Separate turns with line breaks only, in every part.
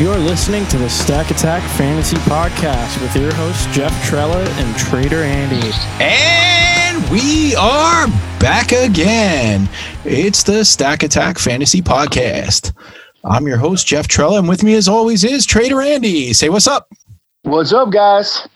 You're listening to the Stack Attack Fantasy Podcast with your hosts Jeff Trella and Trader Andy.
And we are back again. It's the Stack Attack Fantasy Podcast. I'm your host, Jeff Trella, and with me as always is Trader Andy. Say what's up.
What's up, guys?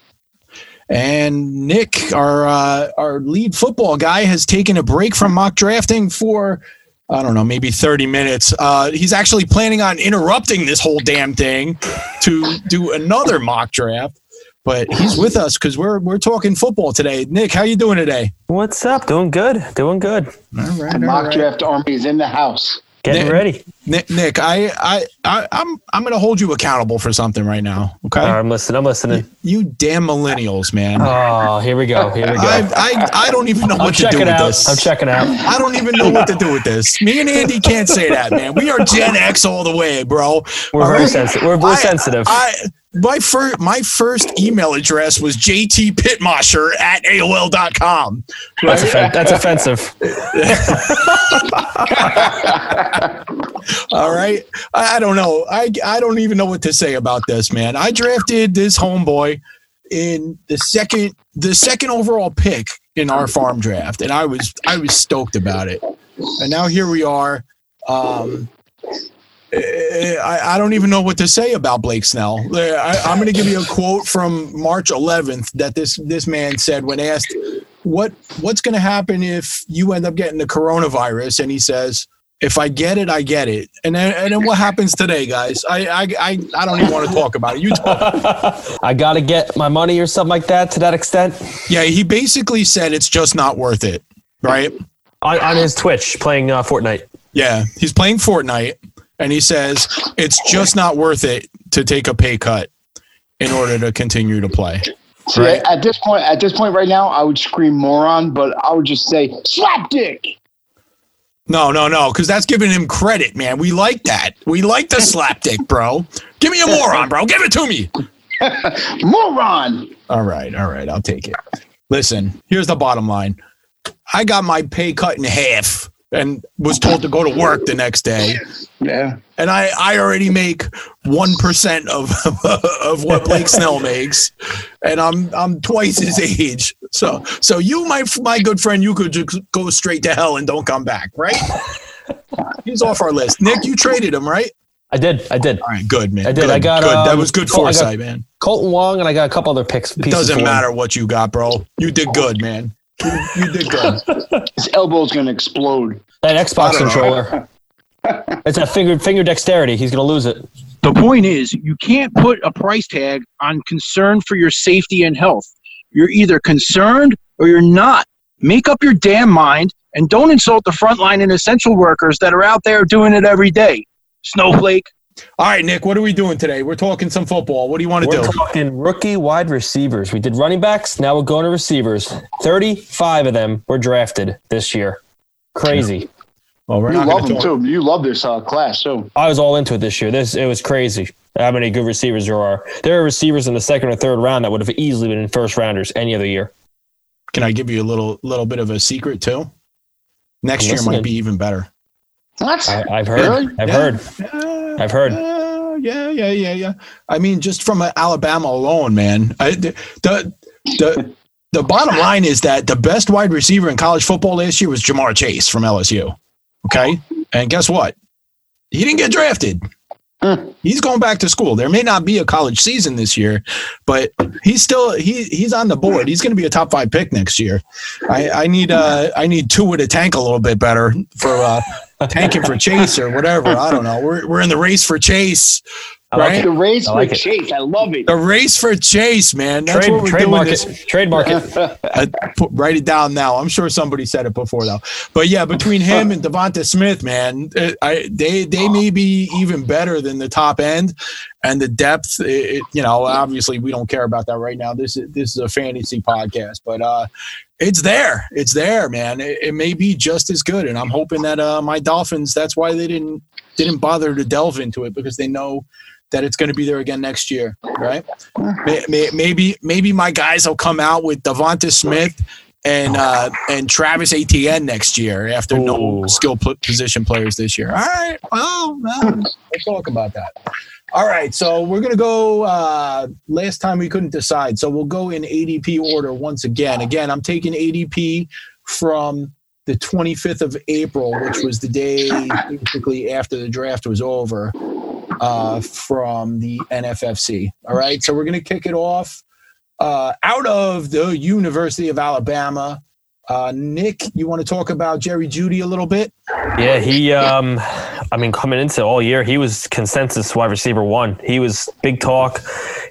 And Nick, our uh, our lead football guy, has taken a break from mock drafting for I don't know, maybe 30 minutes. Uh, he's actually planning on interrupting this whole damn thing to do another mock draft. But he's with us because we're we're talking football today. Nick, how you doing today?
What's up? Doing good. Doing good.
All right,
The mock draft army is in the house.
Getting
Nick-
ready.
Nick, Nick, I, I, I, I'm, I'm going to hold you accountable for something right now. Okay,
All right, I'm listening. I'm listening.
you damn millennials, man.
Oh, here we go. Here we go.
I, I, I don't even know
I'm
what to do with
out.
this.
I'm checking out.
I don't even know what to do with this. Me and Andy can't say that, man. We are Gen X all the way, bro.
We're
All
very
right?
sensitive. We're, we're
I-
sensitive.
I my first my first email address was jtpitmosher at AOL.com.
that's, offen- that's offensive.
All right. I, I don't know. I I don't even know what to say about this, man. I drafted this homeboy in the second the second overall pick in our farm draft, and I was I was stoked about it. And now here we are. Um I, I don't even know what to say about Blake Snell. Eh, I, I'm going to give you a quote from March 11th that this this man said when asked what what's going to happen if you end up getting the coronavirus, and he says, "If I get it, I get it." And then and then what happens today, guys? I I I, I don't even want to talk about it. You talk.
I got to get my money or something like that to that extent.
Yeah, he basically said it's just not worth it, right?
On, on his Twitch playing uh, Fortnite.
Yeah, he's playing Fortnite, and he says it's just not worth it to take a pay cut in order to continue to play.
See,
Right.
at this point, at this point right now, I would scream moron, but I would just say slap dick.
No, no, no, because that's giving him credit, man. We like that. We like the slapdick, bro. Give me a moron, bro. Give it to me.
Moron.
All right, all right, I'll take it. Listen, here's the bottom line. I got my pay cut in half and was told to go to work the next day.
Yeah.
And I, I already make one percent of of what Blake Snell makes, and I'm I'm twice his age. So so you my my good friend, you could just go straight to hell and don't come back, right? He's off our list. Nick, you traded him, right?
I did. I did.
All right, good man.
I did.
Good,
I got,
good. that
um,
was good
Col-
foresight, man.
Kolten Wong and I got a couple other picks.
It doesn't
for him.
matter what you got, bro. You did good, man. You, you did good.
His elbow's gonna explode.
That Xbox
I don't know.
controller. it's a finger finger dexterity. He's gonna lose it.
The point is, you can't put a price tag on concern for your safety and health. You're either concerned or you're not. Make up your damn mind and don't insult the frontline and essential workers that are out there doing it every day. Snowflake.
All right, Nick, what are we doing today? We're talking some football. What do you want to do?
We're talking rookie wide receivers. We did running backs. Now we're going to receivers. Thirty-five of them were drafted this year. Crazy.
Well, we're
You
not
love
gonna
him
talk-
too. You love this uh, class too.
I was all into it this year. This it was crazy. How many good receivers there are? There are receivers in the second or third round that would have easily been in first rounders any other year.
Can I give you a little little bit of a secret too? Next year might be even better.
What?
I, I've heard.
Really?
I've
Yeah.
heard.
Yeah,
I've heard.
Yeah, yeah, yeah, yeah, yeah. I mean, just from uh, Alabama alone, man. I, the, the the the bottom line is that the best wide receiver in college football last year was Ja'Marr Chase from LSU. Okay, and guess what? He didn't get drafted.
Hmm.
He's going back to school. There may not be a college season this year, but he's still he he's on the board. He's going to be a top five pick next year. I, I need uh I need Tua to tank a little bit better for uh tanking for Chase or whatever. I don't know. We're we're in the race for Chase,
I like?
The race
I like
for
it.
Chase. I love it.
The race for Chase, man. That's
Trade,
what we're
trademark
doing.
it. Trademark it.
put, write it down now. I'm sure somebody said it before though. But yeah, between him and Devonta Smith, man, uh, I, they they may be even better than the top end and the depth. It, it- you know, obviously we don't care about that right now. This is this is a fantasy podcast, but uh, it's there. It's there, man. It, it may be just as good, and I'm hoping that uh, my Dolphins. That's why they didn't didn't bother to delve into it because they know that it's going to be there again next year, right? May- may- Maybe maybe my guys will come out with Devonta Smith and uh, and Travis Etienne next year after no skill position players this year. All right, well, well we'll talk about that. All right, so we're gonna go. Uh, last time we couldn't decide, so we'll go in ADP order once again. Again, I'm taking ADP from the 25th of April, which was the day basically after the draft was over, uh, from the NFFC. All right, so we're gonna kick it off uh, out of the University of Alabama. Uh, Nick, you want to talk about Jerry Jeudy a little bit?
Yeah, he. Um, I mean, coming into all year, he was consensus wide receiver one. He was big talk.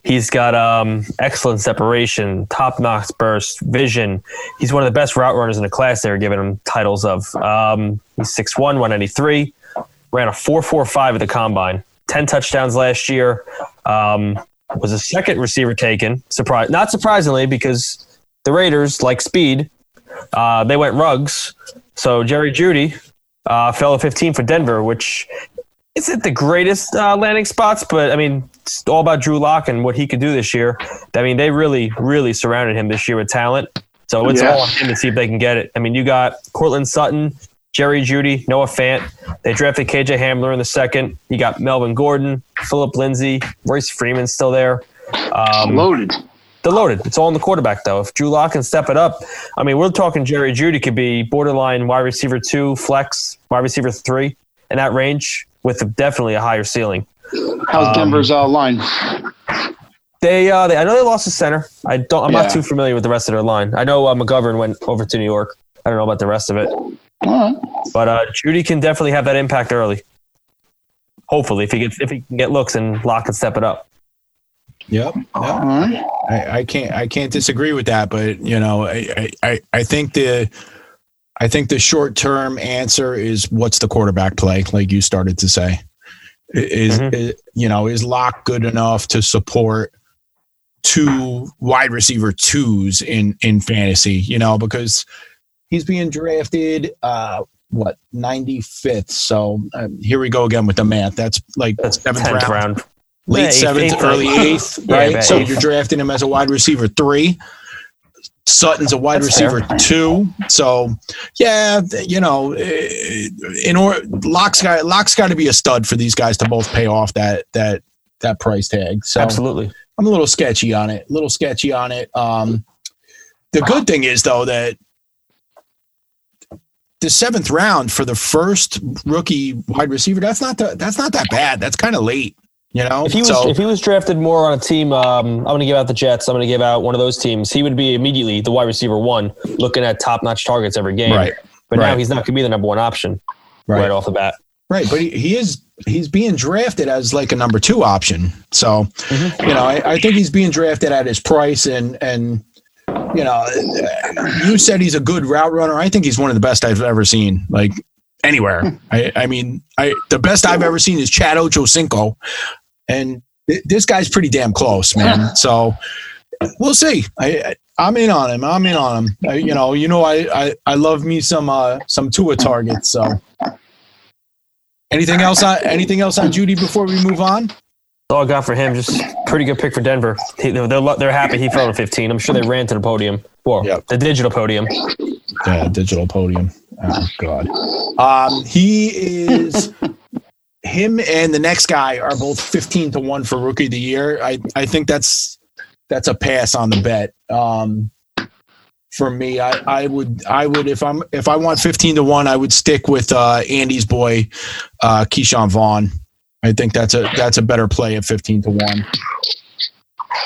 He's got um, excellent separation, top notch burst, vision. He's one of the best route runners in the class. They were giving him titles of. Um, he's 6'1", 193, ran a 4.45 at the combine, ten touchdowns last year. Um, was a second receiver taken. Surprise, not surprisingly, because the Raiders like speed. Uh, they went Ruggs. So Jerry Jeudy uh, fell to 15 for Denver, which isn't the greatest uh, landing spots, but I mean, it's all about Drew Lock and what he could do this year. I mean, they really, really surrounded him this year with talent. So it's
Yeah.
all on him to see if they can get it. I mean, you got Courtland Sutton, Jerry Jeudy, Noah Fant. They drafted KJ Hamler in the second. You got Melvin Gordon, Philip Lindsay, Royce Freeman still there. Um,
Loaded.
They're loaded. It's all in the quarterback, though. If Drew Lock can step it up, I mean, we're talking Jerry Jeudy could be borderline wide receiver two, flex, wide receiver three in that range with definitely a higher ceiling.
How's
Um,
Denver's uh, line?
They, uh, they, I know they lost a center. I don't. I'm
Yeah.
not too familiar with the rest of their line. I know uh, McGovern went over to New York. I don't know about the rest of it,
right.
but uh, Jeudy can definitely have that impact early. Hopefully, if he gets if he can get looks and Lock can step it up.
Yep.
All right.
I, I can't I can't disagree with that, but you know, I, I, I think the I think the short term answer is what's the quarterback play, like you started to say. Is,
Mhm.
is you know, is Lock good enough to support two wide receiver twos in in fantasy, you know, because he's being drafted uh what 95th so um, here we go again with the math that's like
That's
seventh
tenth
round
round.
Late
Yeah,
seventh,
eighth
early
round.
eighth, right?
about
so
eighth.
you're drafting him as a wide receiver three. Sutton's a wide
That's
receiver two. So yeah, you know, eh, in order, Lock's got Lock's got to be a stud for these guys to both pay off that that that price tag. So
Absolutely.
I'm a little sketchy on it. A little sketchy on it. Um, the good thing is though that the seventh round for the first rookie wide receiver that's not the, that's not that bad. That's kind of late. You know,
If he was
so
if he was drafted more on a team, um, I'm going to give out the Jets. I'm going to give out one of those teams. He would be immediately the wide receiver one, looking at top notch targets every game.
right,
But now he's not going to be the number one option right,
right,
off the bat.
right. But he, he is he's being drafted as like a number two option. So
Mhm.
you know, I, I think he's being drafted at his price and and you know, you said he's a good route runner. I think he's one of the best I've ever seen. Like anywhere. I, I mean, I the best I've ever seen is Chad Ochocinco, and th- this guy's pretty damn close, man. So we'll see. I, I I'm in on him. I'm in on him. I, you know, you know, I, I I love me some uh some Tua targets. So anything else on anything else on Jeudy before we move on?
That's all I got for him. Just pretty good pick for Denver. He, they're, they're they're happy he fell to 15. I'm sure they ran to the podium. Well,
Yep.
the digital podium.
Yeah, digital podium. Oh God. Um, he is. Him and the next guy are both fifteen to one for rookie of the year. I I think that's that's a pass on the bet. Um, for me, I, I would I would if I'm if I want fifteen to one, I would stick with uh, Andy's boy, uh, Ke'Shawn Vaughn. I think that's a that's a better play at fifteen to one.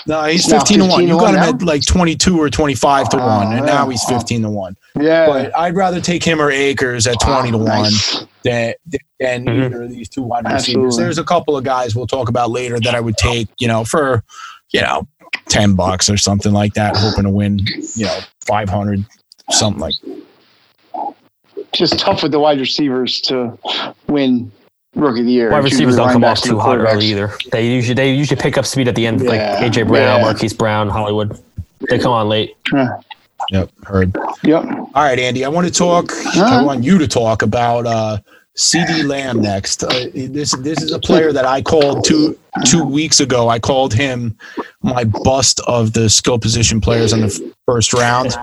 No, he's
Now
fifteen to one.
15 to
You got him
now?
at like twenty two or twenty five to
Oh,
one, and now he's
Oh.
fifteen to one.
Yeah.
But I'd rather take him or Akers at twenty to one
Nice.
Than than
Mhm.
either of these two wide receivers.
Absolutely.
There's a couple of guys we'll talk about later that I would take, you know, for you know, ten bucks or something like that, hoping to win, you know, five hundred, something like. that.
Just tough with the wide receivers to win rookie of the year.
Wide receivers don't come off too hot
quarterbacks.
early either. They usually they usually pick up speed at the end, like AJ Brown,
Yeah.
Marquise Brown, Hollywood. They come on late.
Yeah.
Yep, heard.
Yep.
All right, Andy, I want to talk. I want you to talk about uh, CeeDee Lamb next. Uh, this this is a player that I called two two weeks ago. I called him my bust of the skill position players in the first round,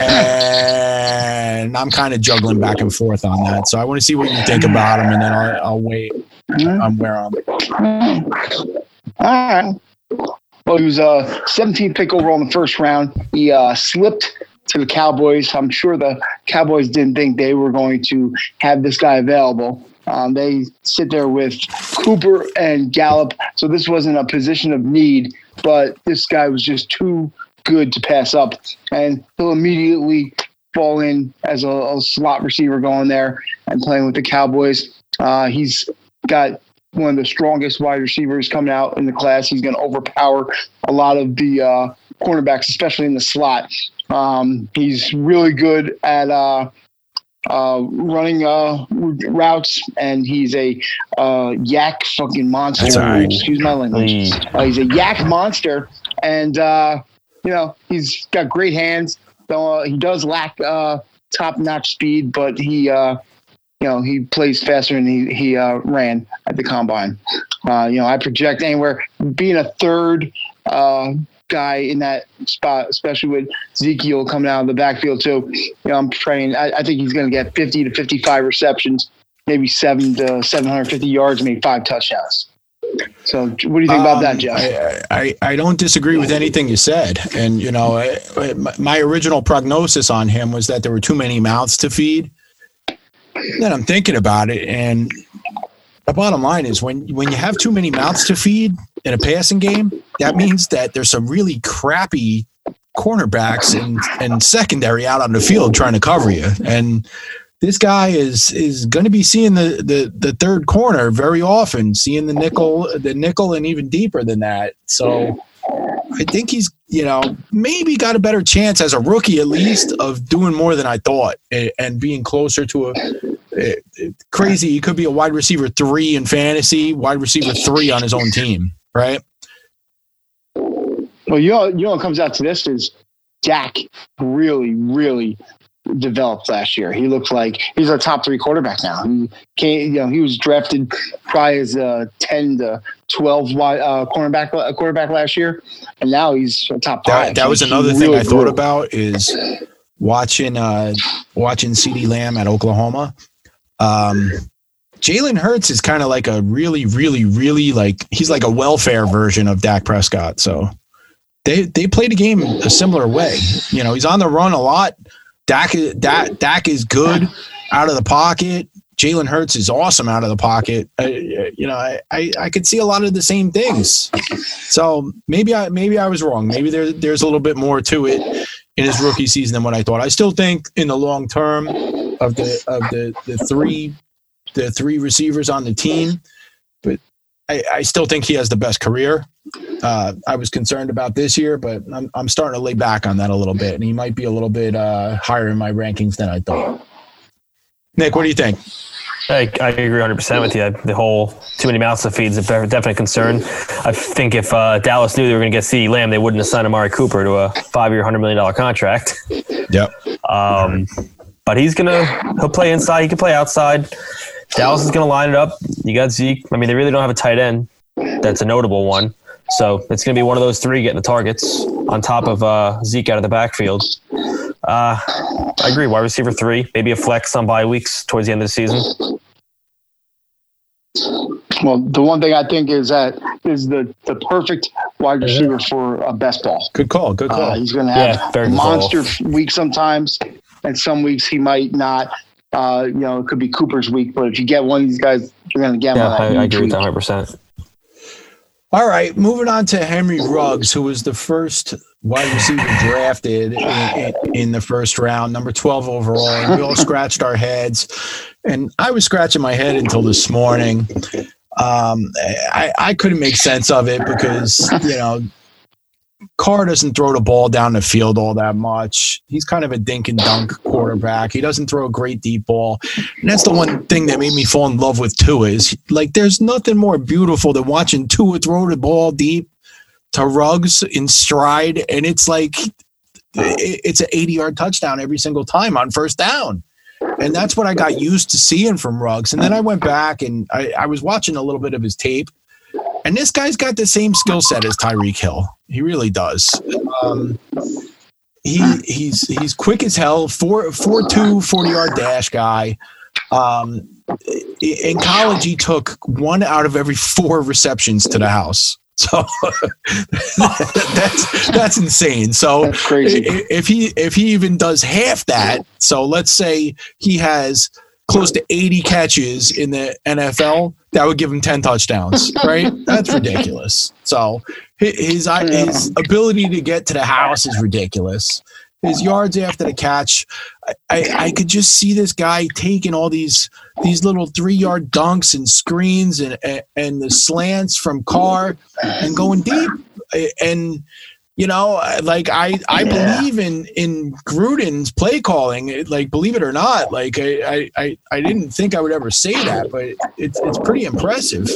and I'm kind of juggling back and forth on that. So I want to see what you think about him, and then I'll, I'll wait where I'm.
All right. Well, he was uh 17th pick overall in the first round. He uh, slipped to the Cowboys. I'm sure the Cowboys didn't think they were going to have this guy available. Um, they sit there with Cooper and Gallup, so this wasn't a position of need, but this guy was just too good to pass up, and he'll immediately fall in as a, a slot receiver going there and playing with the Cowboys. Uh, he's got one of the strongest wide receivers coming out in the class. He's going to overpower a lot of the uh, cornerbacks, especially in the slot. Um, he's really good at uh, uh, running uh, routes, and he's a uh, YAC fucking monster.
Right.
Excuse my language. Uh, he's a YAC monster, and uh, you know he's got great hands. Though he does lack uh, top-notch speed, but he, uh, you know, he plays faster than he he uh, ran at the combine. Uh, you know, I project anywhere being a third uh, guy in that spot, especially with Ezekiel coming out of the backfield too. You know, I'm praying. I, I think he's going to get 50 to 55 receptions, maybe seven to 750 yards, maybe five touchdowns. So, what do you think about that,
Um,
Jeff?
I, I, I don't disagree with anything you said. And, you know, I, my original prognosis on him was that there were too many mouths to feed. Then I'm thinking about it. And the bottom line is when, when you have too many mouths to feed in a passing game, that means that there's some really crappy cornerbacks and, and secondary out on the field trying to cover you. And this guy is is going to be seeing the, the the third corner very often, seeing the nickel, the nickel, and even deeper than that. So I think he's you know maybe got a better chance as a rookie at least of doing more than I thought and, and being closer to a. eh, eh, Crazy, he could be a wide receiver three in fantasy, wide receiver three on his own team, right?
Well, you know, you know what comes out to this is Dak really, really developed last year. He looks like he's a top three quarterback now. He came, you know, he was drafted probably as a ten to twelve wide uh, cornerback uh, quarterback last year, and now he's a top
That,
five.
that was
He- he
another thing
really
I thought
grew.
about is watching uh watching CeeDee Lamb at Oklahoma. Um Jalen Hurts is kind of like a really, really, really like he's like a welfare version of Dak Prescott. So they they play the game a similar way. You know, he's on the run a lot. Dak Dak, Dak is good out of the pocket. Jalen Hurts is awesome out of the pocket. Uh, you know, I, I I could see a lot of the same things. So maybe I maybe I was wrong. Maybe there there's a little bit more to it in his rookie season than what I thought. I still think in the long term of the of the the three the three receivers on the team, but I, I still think he has the best career. Uh, I was concerned about this year, but I'm I'm starting to lay back on that a little bit, and he might be a little bit uh, higher in my rankings than I thought. Nick, what do you think?
I, I agree 100% with you. The whole too many mouths to feed is a definite concern. I think if uh, Dallas knew they were going to get CeeDee Lamb, they wouldn't have signed Amari Cooper to a five year, $100 million contract.
Yep.
Um, but he's going to, he'll play inside. He can play outside. Dallas is going to line it up. You got Zeke. I mean, they really don't have a tight end. That's a notable one. So it's going to be one of those three getting the targets on top of uh, Zeke out of the backfield. Uh, I agree. Wide receiver three, maybe a flex on bye weeks towards the end of the season.
Well, the one thing I think is that is the the perfect wide receiver for a best ball.
Good call. Good call.
Uh, he's going to have
Yeah, very
a
call.
monster week sometimes, and some weeks he might not. Uh, you know, it could be Cooper's week, but if you get one of these guys, you're going to get
Yeah,
one.
I, I
that
agree with that 100%.
All right, moving on to Henry Ruggs, who was the first wide receiver drafted in, in, in the first round, number 12 overall. And we all scratched our heads. And I was scratching my head until this morning. Um, I, I couldn't make sense of it because, you know, Carr doesn't throw the ball down the field all that much. He's kind of a dink and dunk quarterback. He doesn't throw a great deep ball. And that's the one thing that made me fall in love with Tua is like there's nothing more beautiful than watching Tua throw the ball deep to Ruggs in stride, and it's like it's an 80 yard touchdown every single time on first down. And that's what I got used to seeing from Ruggs. And then I went back and I, I was watching a little bit of his tape. And this guy's got the same skill set as Tyreek Hill. He really does. Um, he he's he's quick as hell, four four two, 40 yard dash guy. Um, in college, he took one out of every four receptions to the house. So that's that's insane. So
That's crazy.
if he if he even does half that, so let's say he has close to 80 catches in the NFL, that would give him 10 touchdowns, right? That's ridiculous. So his his ability to get to the house is ridiculous. His yards after the catch, I, I, I could just see this guy taking all these these little three yard dunks and screens and, and and the slants from Carr and going deep and you know like i i
Yeah.
believe in in gruden's play calling like believe it or not like I, I i didn't think i would ever say that but it's it's pretty impressive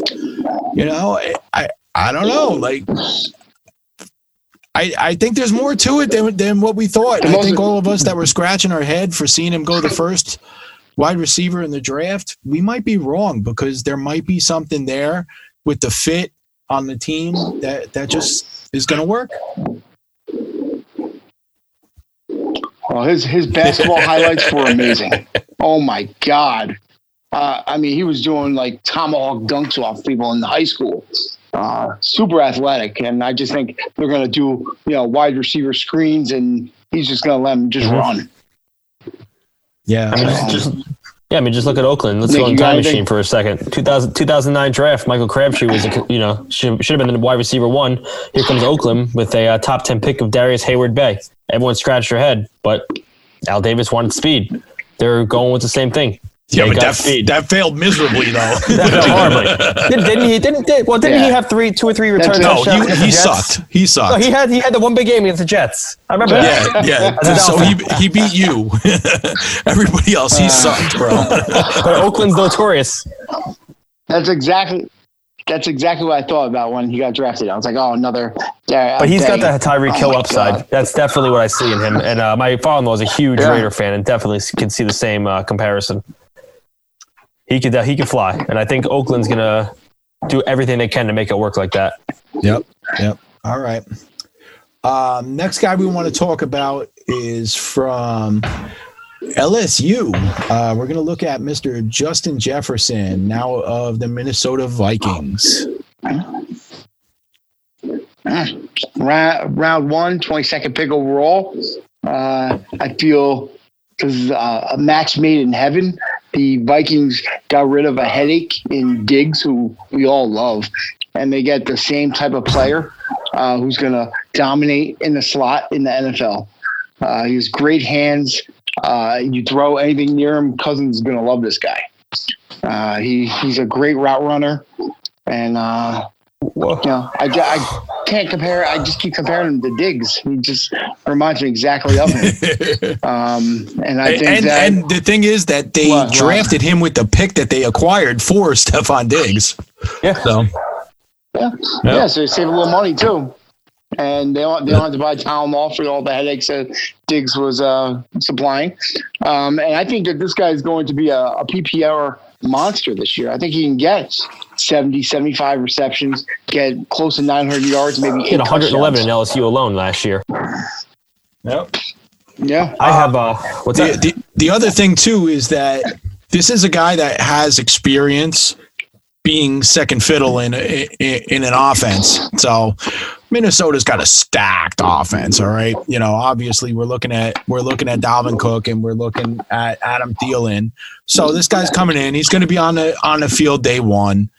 you know i i, I don't know like I, I think there's more to it than, than what we thought. I think all of us that were scratching our head for seeing him go the first wide receiver in the draft, we might be wrong because there might be something there with the fit on the team that that just is going to work.
Well, his his basketball highlights were amazing. Oh my god! Uh, I mean, he was doing like tomahawk dunks off people in high school. Uh, super athletic, and I just think they're going to do you know wide receiver screens, and he's just going to let him just
Mhm.
run.
Yeah.
I mean, just, just yeah, I mean, just look at Oakland. Let's
Nick,
go in time machine for a second. 2000, 2009 draft. Michael Crabtree was, a, you know, should, should have been the wide receiver one. Here comes Oakland with a uh, top ten pick of Darrius Heyward-Bey. Everyone scratched their head, but Al Davis wanted speed. They're going with the same thing.
Yeah,
They
but that,
speed.
that failed miserably though.
That felt horribly. Didn't, didn't he? Didn't did, well? Didn't he have three, two or three return
That's-
no,
touchdowns?
he,
against the
he sucked. He
No,
sucked.
he had he had the one big game against the Jets. I remember that.
yeah, yeah. So he he beat you. Everybody else, he sucked, bro.
But Oakland's notorious.
That's exactly that's exactly what I thought about when he got drafted. I was like, oh, another. Yeah,
But he's got
dang.
that Tyreek
Oh
Hill upside.
God.
That's definitely what I see in him. And uh, my father-in-law is a huge
Yeah.
Raider fan and definitely can see the same uh, comparison. He could uh, he could fly, and I think Oakland's gonna do everything they can to make it work like that.
Yep. Yep. All right. Um, next guy we want to talk about is from LSU. Uh, we're going to look at Mr. Justin Jefferson, now of the Minnesota Vikings.
round, round one, 22nd pick overall. Uh, I feel because uh, a match made in heaven. The Vikings got rid of a headache in Diggs, who we all love, and they get the same type of player uh, who's going to dominate in the slot in the NFL. Uh, he has great hands. Uh, you throw anything near him, Cousins is going to love this guy. Uh, he he's a great route runner, and uh,
Whoa.
you know, I, I can't compare. I just keep comparing him to Diggs. He just reminds me exactly of him. Um, and I think
and,
that
and the thing is that they
What, what?
drafted him with the pick that they acquired for Stefon Diggs.
Yeah.
So
yeah, yeah, so they save a little money too, and they don't they don't have to buy Tylenol for all the headaches that Diggs was uh, supplying. Um, and I think that this guy is going to be a, a PPR monster this year. I think he can get 70, 75 receptions, get close to 900 yards, maybe
He had
eight
111 in. LSU alone last year.
yep.
Yeah,
I have uh, what's
the,
that?
the, the other thing too is that this is a guy that has experience being second fiddle in in, in an offense. So Minnesota's got a stacked offense. All right, you know, obviously we're looking at we're looking at Dalvin Cook and we're looking at Adam Thielen. So this guy's coming in. He's going to be on the on the field day one.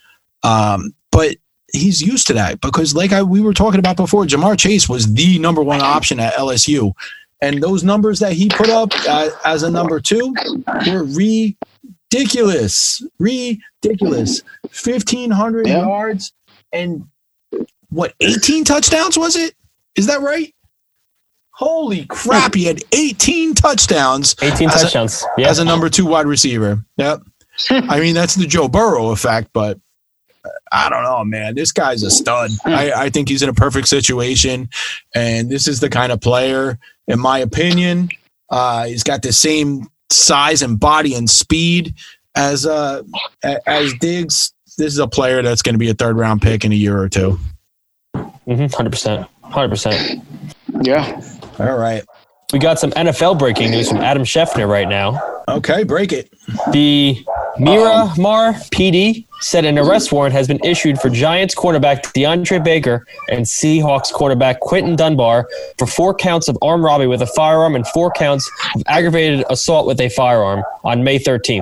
Um, but he's used to that because, like I, we were talking about before, Ja'Marr Chase was the number one option at LSU. And those numbers that he put up uh, as a number two were ridiculous. Ridiculous. 1,500
Yeah.
yards and what, 18 touchdowns was it? Is that right? Holy crap. He had 18 touchdowns
18
as a-
touchdowns. yeah.
as a number two wide receiver. Yep. I mean, that's the Joe Burrow effect, but I don't know, man. This guy's a stud. I, I think he's in a perfect situation. And this is the kind of player, in my opinion, uh, he's got the same size and body and speed as uh, as Diggs. This is a player that's going to be a third round pick in a year or two.
Mhm, 100%. 100%.
yeah.
All right.
we got some NFL breaking news from Adam Schefter right now.
Okay, break it.
The Miramar PD said an arrest warrant has been issued for Giants cornerback DeAndre Baker and Seahawks cornerback Quinton Dunbar for four counts of armed robbery with a firearm and four counts of aggravated assault with a firearm on May 13th.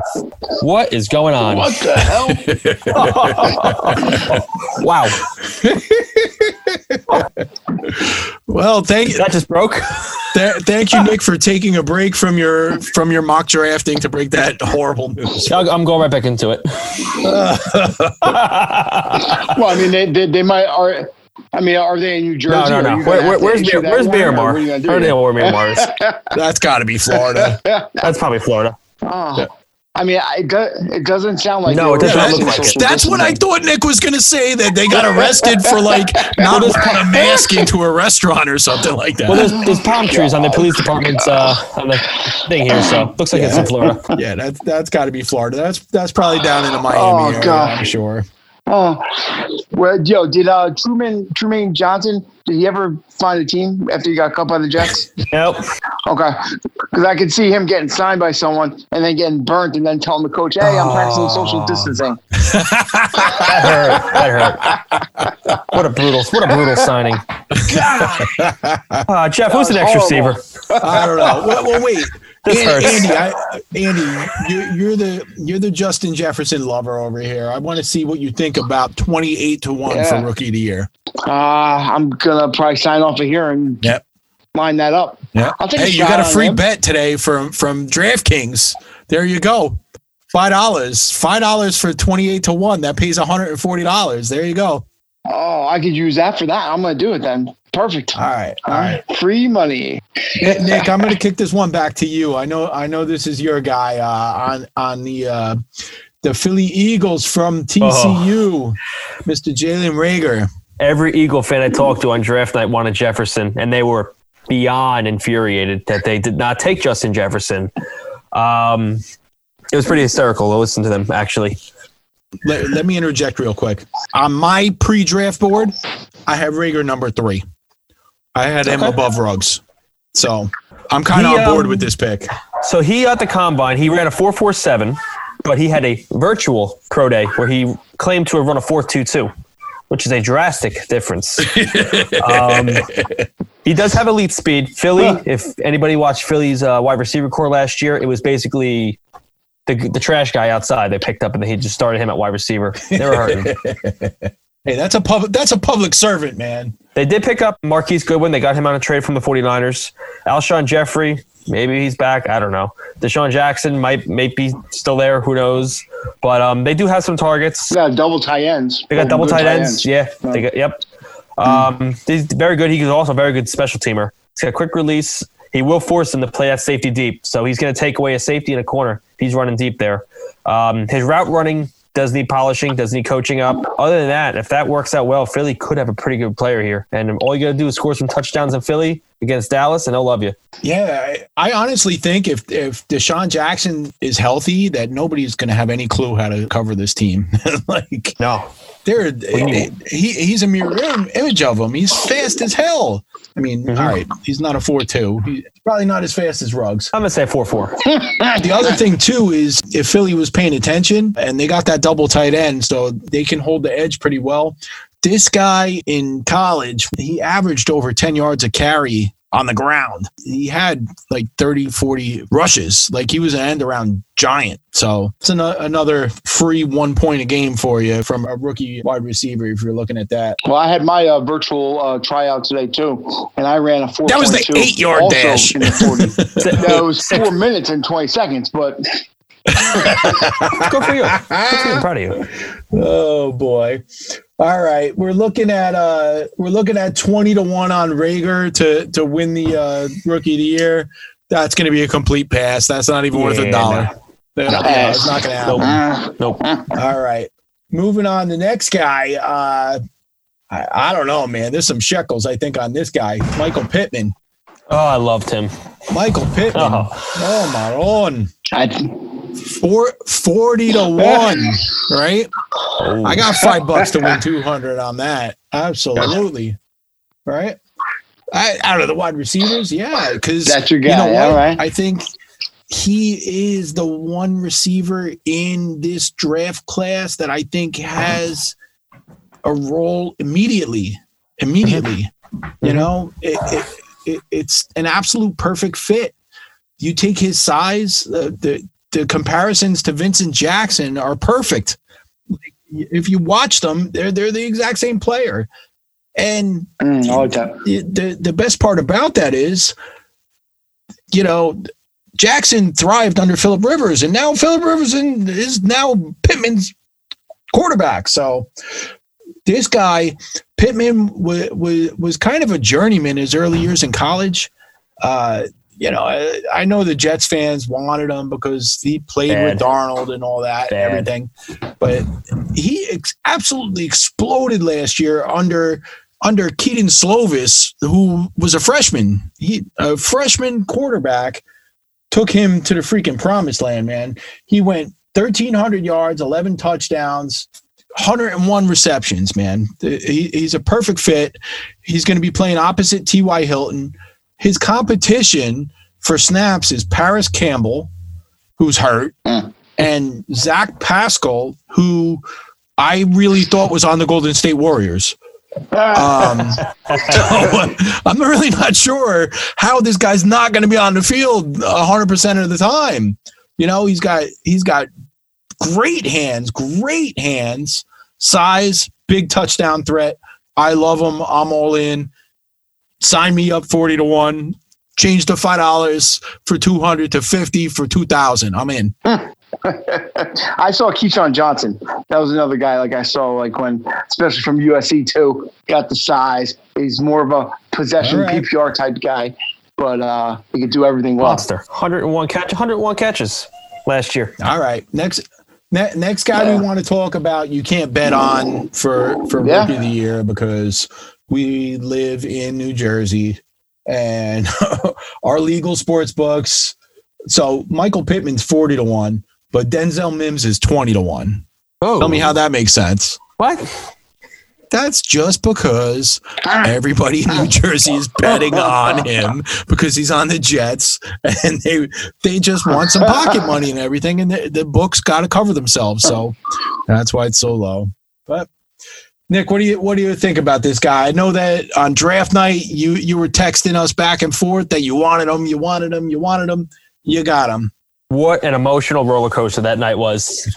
What is going on?
What the hell?
Wow.
Well, thank
That just broke.
th- thank you, Nick, for taking a break from your from your mock drafting to break that horrible news.
I'll- I'm going right back into it.
well, I mean, they, they, they might are. I mean, are they in New Jersey?
No, no, no. Where, where, where's
issue
Mir-
that
where's
warrant, or
Miramar?
are you
I
gonna
don't
do?
know where Miramar is.
That's got to be Florida.
That's probably Florida.
Oh. I mean, I- it, do, it doesn't sound like
No, it does not
practicing
look like it.
That's what I thought Nick was going to say that they got arrested for like not wearing a mask into a restaurant or something like that.
Well, there's, there's palm trees on the police department's uh, on the thing here, so looks like it's in Florida.
yeah, that's that's got to be Florida. That's that's probably down in the Miami
Oh,
area,
God.
I'm sure.
Oh, well, yo, did uh, Trumaine Trumaine Johnson? Did he ever find a team after he got cut by the Jets?
Nope.
Okay, because I could see him getting signed by someone and then getting burnt and then telling the coach, "Hey, I'm practicing social
Oh.
distancing."
That hurt. That hurt. What a brutal, what a brutal signing. Uh, Jeff, who's the next
horrible.
receiver?
I don't know. Well, well wait.
This
An-
hurts.
Andy, I, Andy, you're, you're the you're the Justin Jefferson lover over here. I want to see what you think about twenty eight to one
Yeah.
for rookie of the year.
Uh, I'm gonna probably sign off of here and
Yep.
line that up.
Yeah. Hey, you got a free bet today from from DraftKings. There you go. Five dollars. Five dollars for twenty eight to one. That pays one hundred and forty dollars. There you go.
Oh, I could use that for that. I'm gonna do it then. Perfect.
All right. All right.
Free money.
Nick, Nick, I'm going to kick this one back to you. I know, I know this is your guy uh, on on the uh, the Philly Eagles from TCU, Mr. Jalen Reagor.
Every Eagle fan I talked to on draft night wanted Jefferson, and they were beyond infuriated that they did not take Justin Jefferson. Um, it was pretty hysterical to listen to them, actually.
Let, let me interject real quick. On my pre-draft board, I have Reagor number three. I had him
Okay.
above Ruggs, so I'm kind of
He,
on board
um,
with this pick.
So he at the combine, he ran a 4.47, but he had a virtual pro day where he claimed to have run a 4.22, which is a drastic difference. um, he does have elite speed. Philly, if anybody watched Philly's uh, wide receiver corps last year, it was basically the, the trash guy outside they picked up and they just started him at wide receiver. They were hurting.
Hey, that's a public that's a public servant, man.
They did pick up Marquise Goodwin. They got him on a trade from the 49ers. Alshon Jeffery, maybe he's back. I don't know. DeSean Jackson might, might be still there. Who knows? But um, they do have some targets.
They got double tight ends.
They got double
Good
tight ends. Yeah. They got, yep. Um, he's very good. He's also a very good special teamer. He's got quick release. He will force him to play that safety deep. So he's going to take away a safety in a corner. He's running deep there. Um, his route running does need polishing, does need coaching up. Other than that, if that works out well, Philly could have a pretty good player here. And all you got to do is score some touchdowns in Philly against Dallas, and they'll love you.
Yeah, I, I honestly think if if DeSean Jackson is healthy, that nobody's going to have any clue how to cover this team. like
No.
They're
do
he he's a mirror image of him. He's fast as hell. I mean,
Mhm.
all right, he's not a four two. He's probably not as fast as Ruggs.
I'm going to say 4 4.
The other thing too is if Philly was paying attention and they got that double tight end, so they can hold the edge pretty well. This guy in college, he averaged over 10 yards a carry on the ground. He had like 30, 40 rushes. Like he was an end around giant. So it's an- another free one point a game for you from a rookie wide receiver if you're looking at that.
Well, I had my uh, virtual uh, tryout today too, and I ran a four.
That was the eight-yard dash.
In the 40. that was four minutes and twenty seconds, but
Good for you. Good for you. I'm proud of you.
Oh boy. All right. We're looking at uh we're looking at 20 to 1 on Reagor to to win the uh rookie of the year. That's going to be a complete pass. That's not even worth a
Yeah,
dollar. Yeah,
Pass.
it's not going to happen.
Nope. Nope.
All right. Moving on the next guy uh I, I don't know, man. There's some shekels, I think, on this guy, Michael Pittman.
Oh, I loved him.
Michael Pittman.
Oh.
Oh, my own.
I,
Four, 40 to 1, right?
Oh.
I got five bucks to win 200 on that. Absolutely. Right? I, out of the wide receivers, yeah, because
That's your
You
guy.
know what?
All right.
I think he is the one receiver in this draft class that I think has a role immediately. Immediately, you know, it, it, it, it's an absolute perfect fit. You take his size, uh, the the comparisons to Vincent Jackson are perfect. If you watch them, they're they're the exact same player. And
Mm, like
the the best part about that is, you know, Jackson thrived under Philip Rivers, and now Philip Rivers is now Pittman's quarterback. So this guy, Pittman, was was, was kind of a journeyman his early years in college. Uh, you know, I, I know the Jets fans wanted him because he played with
Bad.
Darnold and all that, and everything. But he ex- absolutely exploded last year under under Kedon Slovis, who was a freshman. He a freshman quarterback took him to the freaking promised land, man. He went 1,300 yards, 11 touchdowns, 101 receptions, man. He, he's a perfect fit. He's going to be playing opposite T.Y. Hilton. His competition for snaps is Parris Campbell, who's hurt,
Mm.
and Zach Pascal, who I really thought was on the Golden State Warriors. Um, so I'm really not sure how this guy's not going to be on the field 100 percent of the time. You know, he's got he's got great hands, great hands, size, big touchdown threat. I love him. I'm all in. Sign me up 40 to 1. Change the five dollars for 200 to 50 for 2000. I'm in.
I saw Keyshawn Johnson. That was another guy like I saw like when, especially from USC too, got the size. He's more of a possession
All right.
PPR type guy, but uh, he could do everything well.
Monster. 101 catch, 101 catches last year.
All right. Next ne- next guy
Yeah.
we want to talk about you can't bet on for for
Yeah.
rookie of the year because we live in New Jersey and our legal sports books. So Michael Pittman's 40 to 1, but Denzel Mims is 20 to 1.
Oh,
Tell me how that makes sense.
What?
That's just because ah. everybody in New Jersey is betting on him because he's on the Jets and they they just want some pocket money and everything and the, the books got to cover themselves so that's why it's so low. But Nick, what do you what do you think about this guy? I know that on draft night you you were texting us back and forth that you wanted him, you wanted him, you wanted him, you got him.
What an emotional roller coaster that night was.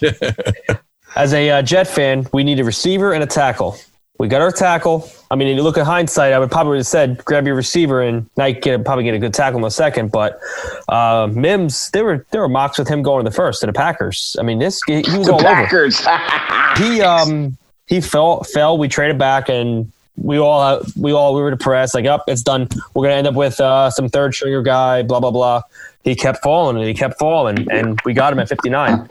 As a uh, Jet fan, we need a receiver and a tackle. We got our tackle. I mean, if you look at hindsight, I would probably have said grab your receiver and Knight get probably get a good tackle in a second. But uh, Mims, there were there were mocks with him going to the first to the Packers. I mean, this he was
The
all over.
Packers.
He um he fell fell. We traded back and we all we all we were depressed. Like, up, it's done. We're gonna end up with uh, some third stringer guy. Blah blah blah. He kept falling and he kept falling, and we got him at 59.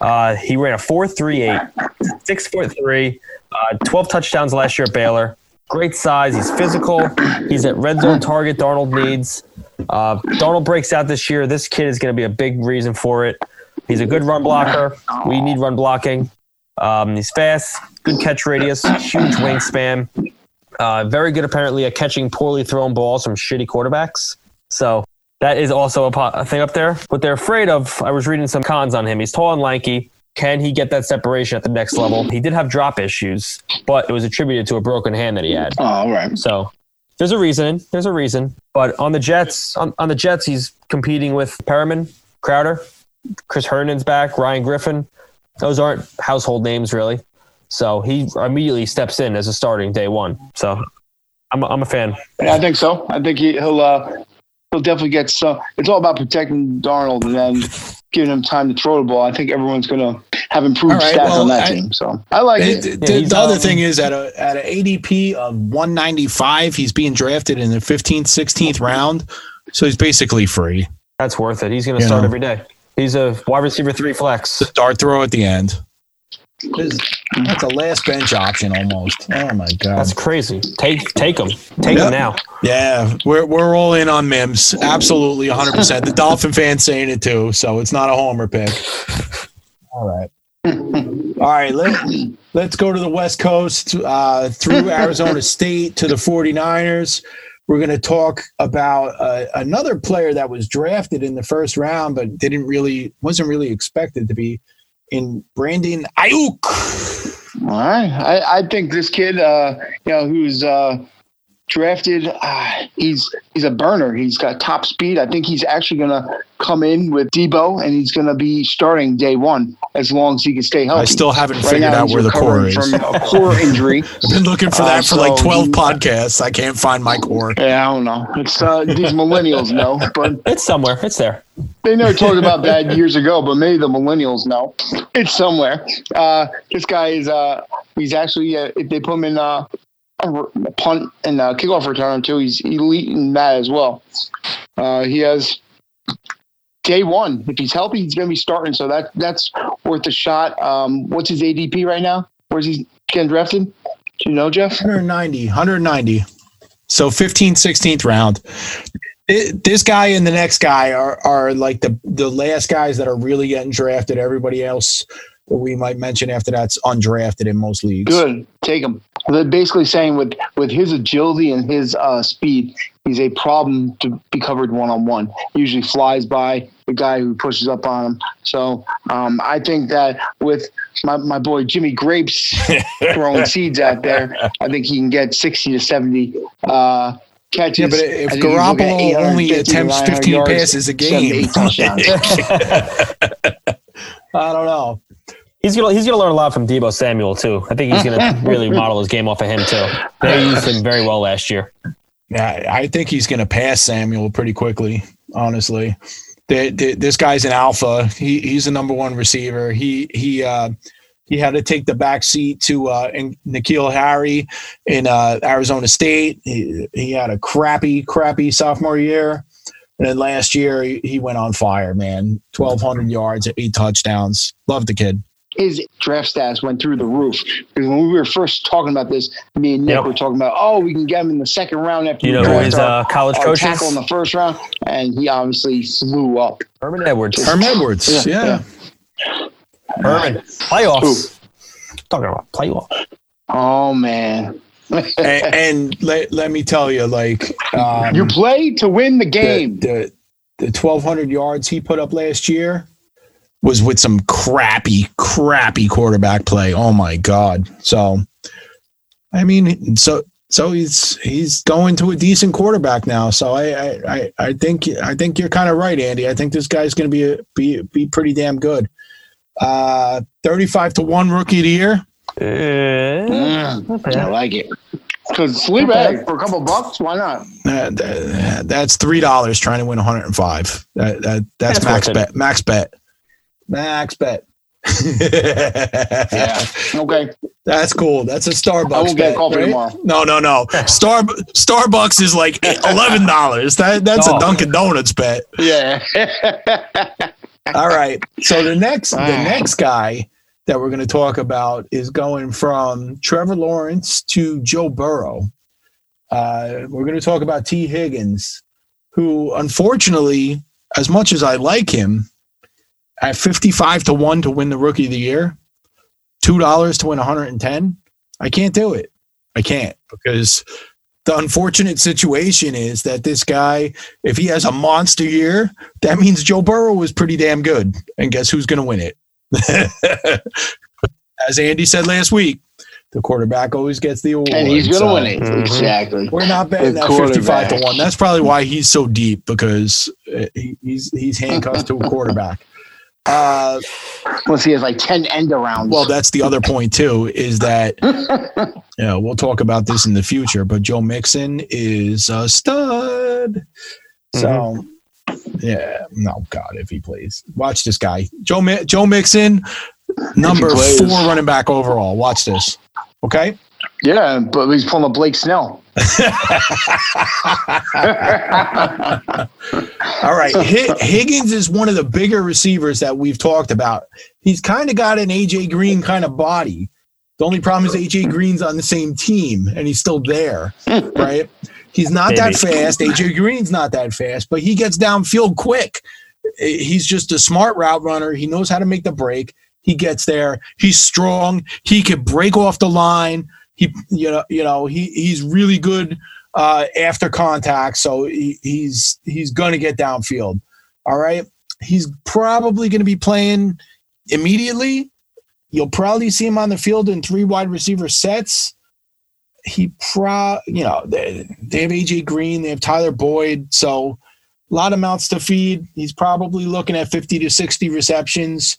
Uh, he ran a 4.38, six foot three, uh, 12 touchdowns last year at Baylor. Great size. He's physical. He's at red zone target. Darnold needs. Uh, breaks out this year. This kid is going to be a big reason for it. He's a good run blocker. We need run blocking. Um, he's fast, good catch radius, huge wingspan. Uh, very good, apparently, at catching poorly thrown balls from shitty quarterbacks. So that is also a, po- a thing up there. What they're afraid of, I was reading some cons on him. He's tall and lanky. Can he get that separation at the next level? He did have drop issues, but it was attributed to a broken hand that he had.
oh, all right.
So there's a reason. There's a reason. But on the Jets, on, on the Jets, he's competing with Perriman, Crowder, Chris Herndon's back, Ryan Griffin. Those aren't household names really. So he immediately steps in as a starting day one. So I'm, I'm a fan.
Yeah, I think so. I think he, he'll uh, he'll definitely get some. It's all about protecting Darnold and then giving him time to throw the ball. I think everyone's going to have improved
All right,
stats
well,
on that
I-
team. So I like
The,
it.
the- the other
um,
thing is at a at an ADP of 195, he's being drafted in the 15th, 16th round, so he's basically free.
That's worth it. He's going to
Yeah.
start every day. He's a wide receiver three flex.
Dart throw at the end. That's a last bench option almost. Oh my god.
That's crazy. Take take him. Take
Yep.
him now.
Yeah, we're we're all in on Mims. Absolutely 100%. The Dolphin fans saying it too, so it's not a homer pick. All right. All right, let, let's go to the West Coast uh, through Arizona State to the 49ers. We're going to talk about uh, another player that was drafted in the first round, but didn't really wasn't really expected to be in Brandon Aiyuk.
All right. I, I think this kid, uh, you know, who's uh, drafted, uh, he's he's a burner. He's got top speed. I think he's actually going to come in with Deebo, and he's going to be starting day one as long as he can stay healthy.
I still haven't
Right
figured out where the core is.
from a core injury.
I've been looking for that
Uh,
for like 12
he-
podcasts. I can't find my core.
Yeah, I don't know. It's uh, these millennials know, but
It's somewhere. It's there.
they never talked about that years ago. But maybe the millennials know. It's somewhere. Uh, this guy is. Uh, he's actually. Uh, if they put him in uh, a r- a punt and uh, kickoff return too, he's elite in that as well. Uh, he has day one. If he's healthy, he's going to be starting. So that that's worth a shot. Um, what's his ADP right now? Where's he getting drafted? Do you know, Jeff?
190, 190. So 15th, 16th round. It- this guy and the next guy are, are like the, the last guys that are really getting drafted. Everybody else we might mention after that's undrafted in most leagues.
Good, take him. They're basically saying with with his agility and his uh, speed, he's a problem to be covered one on one. Usually flies by the guy who pushes up on him. So um, I think that with my, my boy Jimmy Grapes throwing seeds out there, I think he can get sixty to seventy uh, catches.
Yeah, but if
think he's looking at
Garoppolo only attempts 15
yards,
passes a game. I don't know.
He's gonna he's gonna learn a lot from Deebo Samuel too. I think he's gonna really model his game off of him too. They used him very well last year.
Yeah, I think he's going to pass Samuel pretty quickly. Honestly, the, the, this guy's an alpha. He he's a number one receiver. He he uh, he had to take the back seat to uh, N'Keal Harry in uh, Arizona State. He, he had a crappy crappy sophomore year, and then last year he, he went on fire. Man, twelve hundred yards, eight touchdowns. Love the kid.
His draft stats went through the roof. Because when we were first talking about this, me and Nick
Yep.
were talking about, oh, we can get him in the second round after
You
we
know who
draft
his
our,
uh, college
our
coach
tackle in the first round, and he obviously flew up.
Herman Edwards.
Herman Edwards.
Yeah,
Yeah.
Herman. Playoffs. Talking about playoffs.
Oh man,
and, and let, let me tell you, like um,
you play to win the game.
the, the the 1200 yards he put up last year was with some crappy crappy quarterback play. Oh my god. So i mean so so he's he's going to a decent quarterback now. So i i i, I think i think you're kind of right andy. I think this guy's going to be a, be be pretty damn good. Uh 35 to 1 rookie of the year.
Uh,
Mm, I like it. Because sleep egg for a couple bucks, why not?
Uh, th- that's three dollars trying to win 105 that, that that's,
That's
max
worth it.
bet max bet max bet
Yeah. Okay.
That's cool. That's a Starbucks.
I won't get
bet,
coffee
right?
tomorrow.
No, no, no. Star Starbucks is like eleven dollars. That that's a
Oh.
Dunkin' Donuts bet.
Yeah.
All right. So the next the
Ah.
next guy that we're going to talk about is going from Trevor Lawrence to Joe Burrow. Uh, we're going to talk about Tee Higgins, who unfortunately, as much as I like him, at fifty-five to one to win the Rookie of the Year, two dollars to win one hundred and ten. I can't do it. I can't because the unfortunate situation is that this guy, if he has a monster year, that means Joe Burrow was pretty damn good. And guess who's going to win it? As Andy said last week, the quarterback always gets the award.
and he's going to
so
win it.
Mhm.
Exactly.
We're not betting
The
that 55 to 1. That's probably why he's so deep because uh, he's he's handcuffed to a quarterback. Uh,
Plus, he has like 10 end arounds.
well, that's the other point too. Is that yeah, we'll talk about this in the future. But Joe Mixon is a stud. So yeah, no God, if he plays, watch this guy, Joe Mi- Joe Mixon, number four running back overall. Watch this. Okay.
Yeah, but he's pulling a Blake Snell.
All right. Hi- Higgins is one of the bigger receivers that we've talked about. He's kind of got an AJ Green kind of body. The only problem is AJ Green's on the same team and he's still there, right? He's not that fast. AJ Green's not that fast, but he gets downfield quick. Eh, he's just a smart route runner. He knows how to make the break. He gets there. He's strong. He could break off the line. He, you know, you know, he he's really good uh, after contact, so he, he's he's going to get downfield. All right, he's probably going to be playing immediately. You'll probably see him on the field in three wide receiver sets. He pro, you know, they, they have AJ Green, they have Tyler Boyd, so a lot of mouths to feed. He's probably looking at 50 to 60 receptions.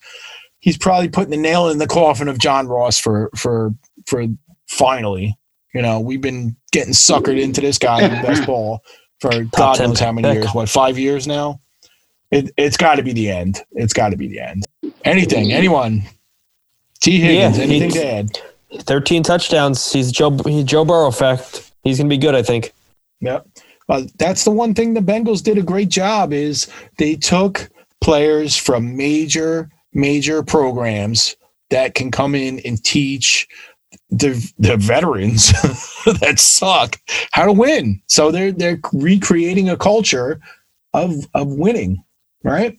He's probably putting the nail in the coffin of John Ross for for for finally. You know, we've been getting suckered into this guy in best ball for God knows how many
pick.
years. What five years now? It, it's got to be the end. It's got to be the end. Anything, anyone? Tee Higgins,
Yeah,
anything to add?
13 touchdowns. He's Joe. He's Joe Burrow effect. He's gonna be good, I think.
Yep. Well, that's the one thing the Bengals did a great job is they took players from major major programs that can come in and teach the the veterans that suck how to win. So they're they're recreating a culture of of winning, right?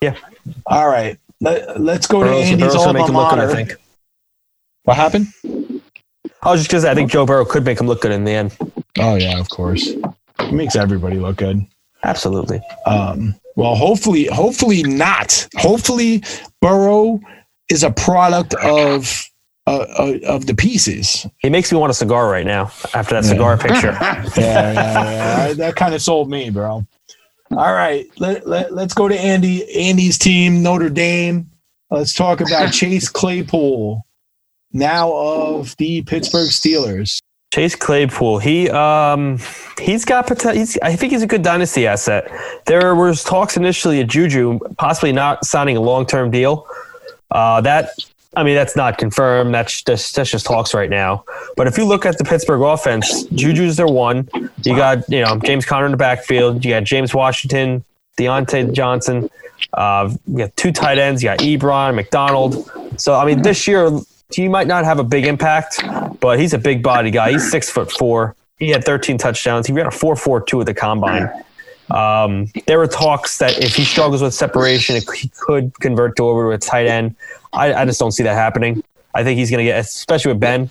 Yeah.
All right. Let, let's go
Burrow's,
to Andy's
Burrow's
alma
look good, I
mater.
think.
What happened?
I was just gonna say, I think Joe Burrow could make him look good in the end.
Oh yeah, of course. It makes everybody look good.
Absolutely.
Um, well, hopefully, hopefully not. Hopefully, Burrow is a product of uh, uh, of the pieces.
He makes me want a cigar right now after that
Yeah.
cigar picture.
Yeah, yeah, yeah. that kind of sold me, bro. All right, let, let, let's go to Andy. Andy's team, Notre Dame. Let's talk about Chase Claypool, now of the Pittsburgh Steelers.
Chase Claypool, he um he's got potential. I think he's a good dynasty asset. There was talks initially at Juju possibly not signing a long term deal. Uh, that I mean that's not confirmed. That's just that's just talks right now. But if you look at the Pittsburgh offense, Juju's their one. You got you know James Conner in the backfield. You got James Washington, Diontae Johnson. Uh, you got two tight ends. You got Ebron, McDonald. So I mean this year he might not have a big impact, but he's a big body guy. He's six foot four. He had 13 touchdowns. He ran a 4.42 at the combine. Um, there were talks that if he struggles with separation, it, he could convert to over to a tight end. I, I just don't see that happening. I think he's going to get, especially with Ben.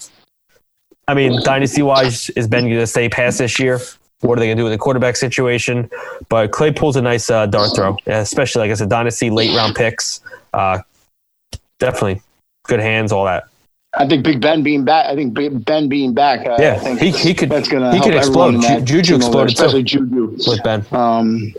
I mean, dynasty wise, is Ben going to stay past this year? What are they going to do with the quarterback situation? But Claypool's a nice uh, dart throw, especially like I said, dynasty late round picks. Uh, definitely good hands, all that.
I think Big Ben being back. I think Ben being back. uh, I
Yeah,
think
he- he could-
That's gonna
he could explode.
everyone in that
Ju- Juju
team over there,
exploded too.
Juju.
with Ben.
Um,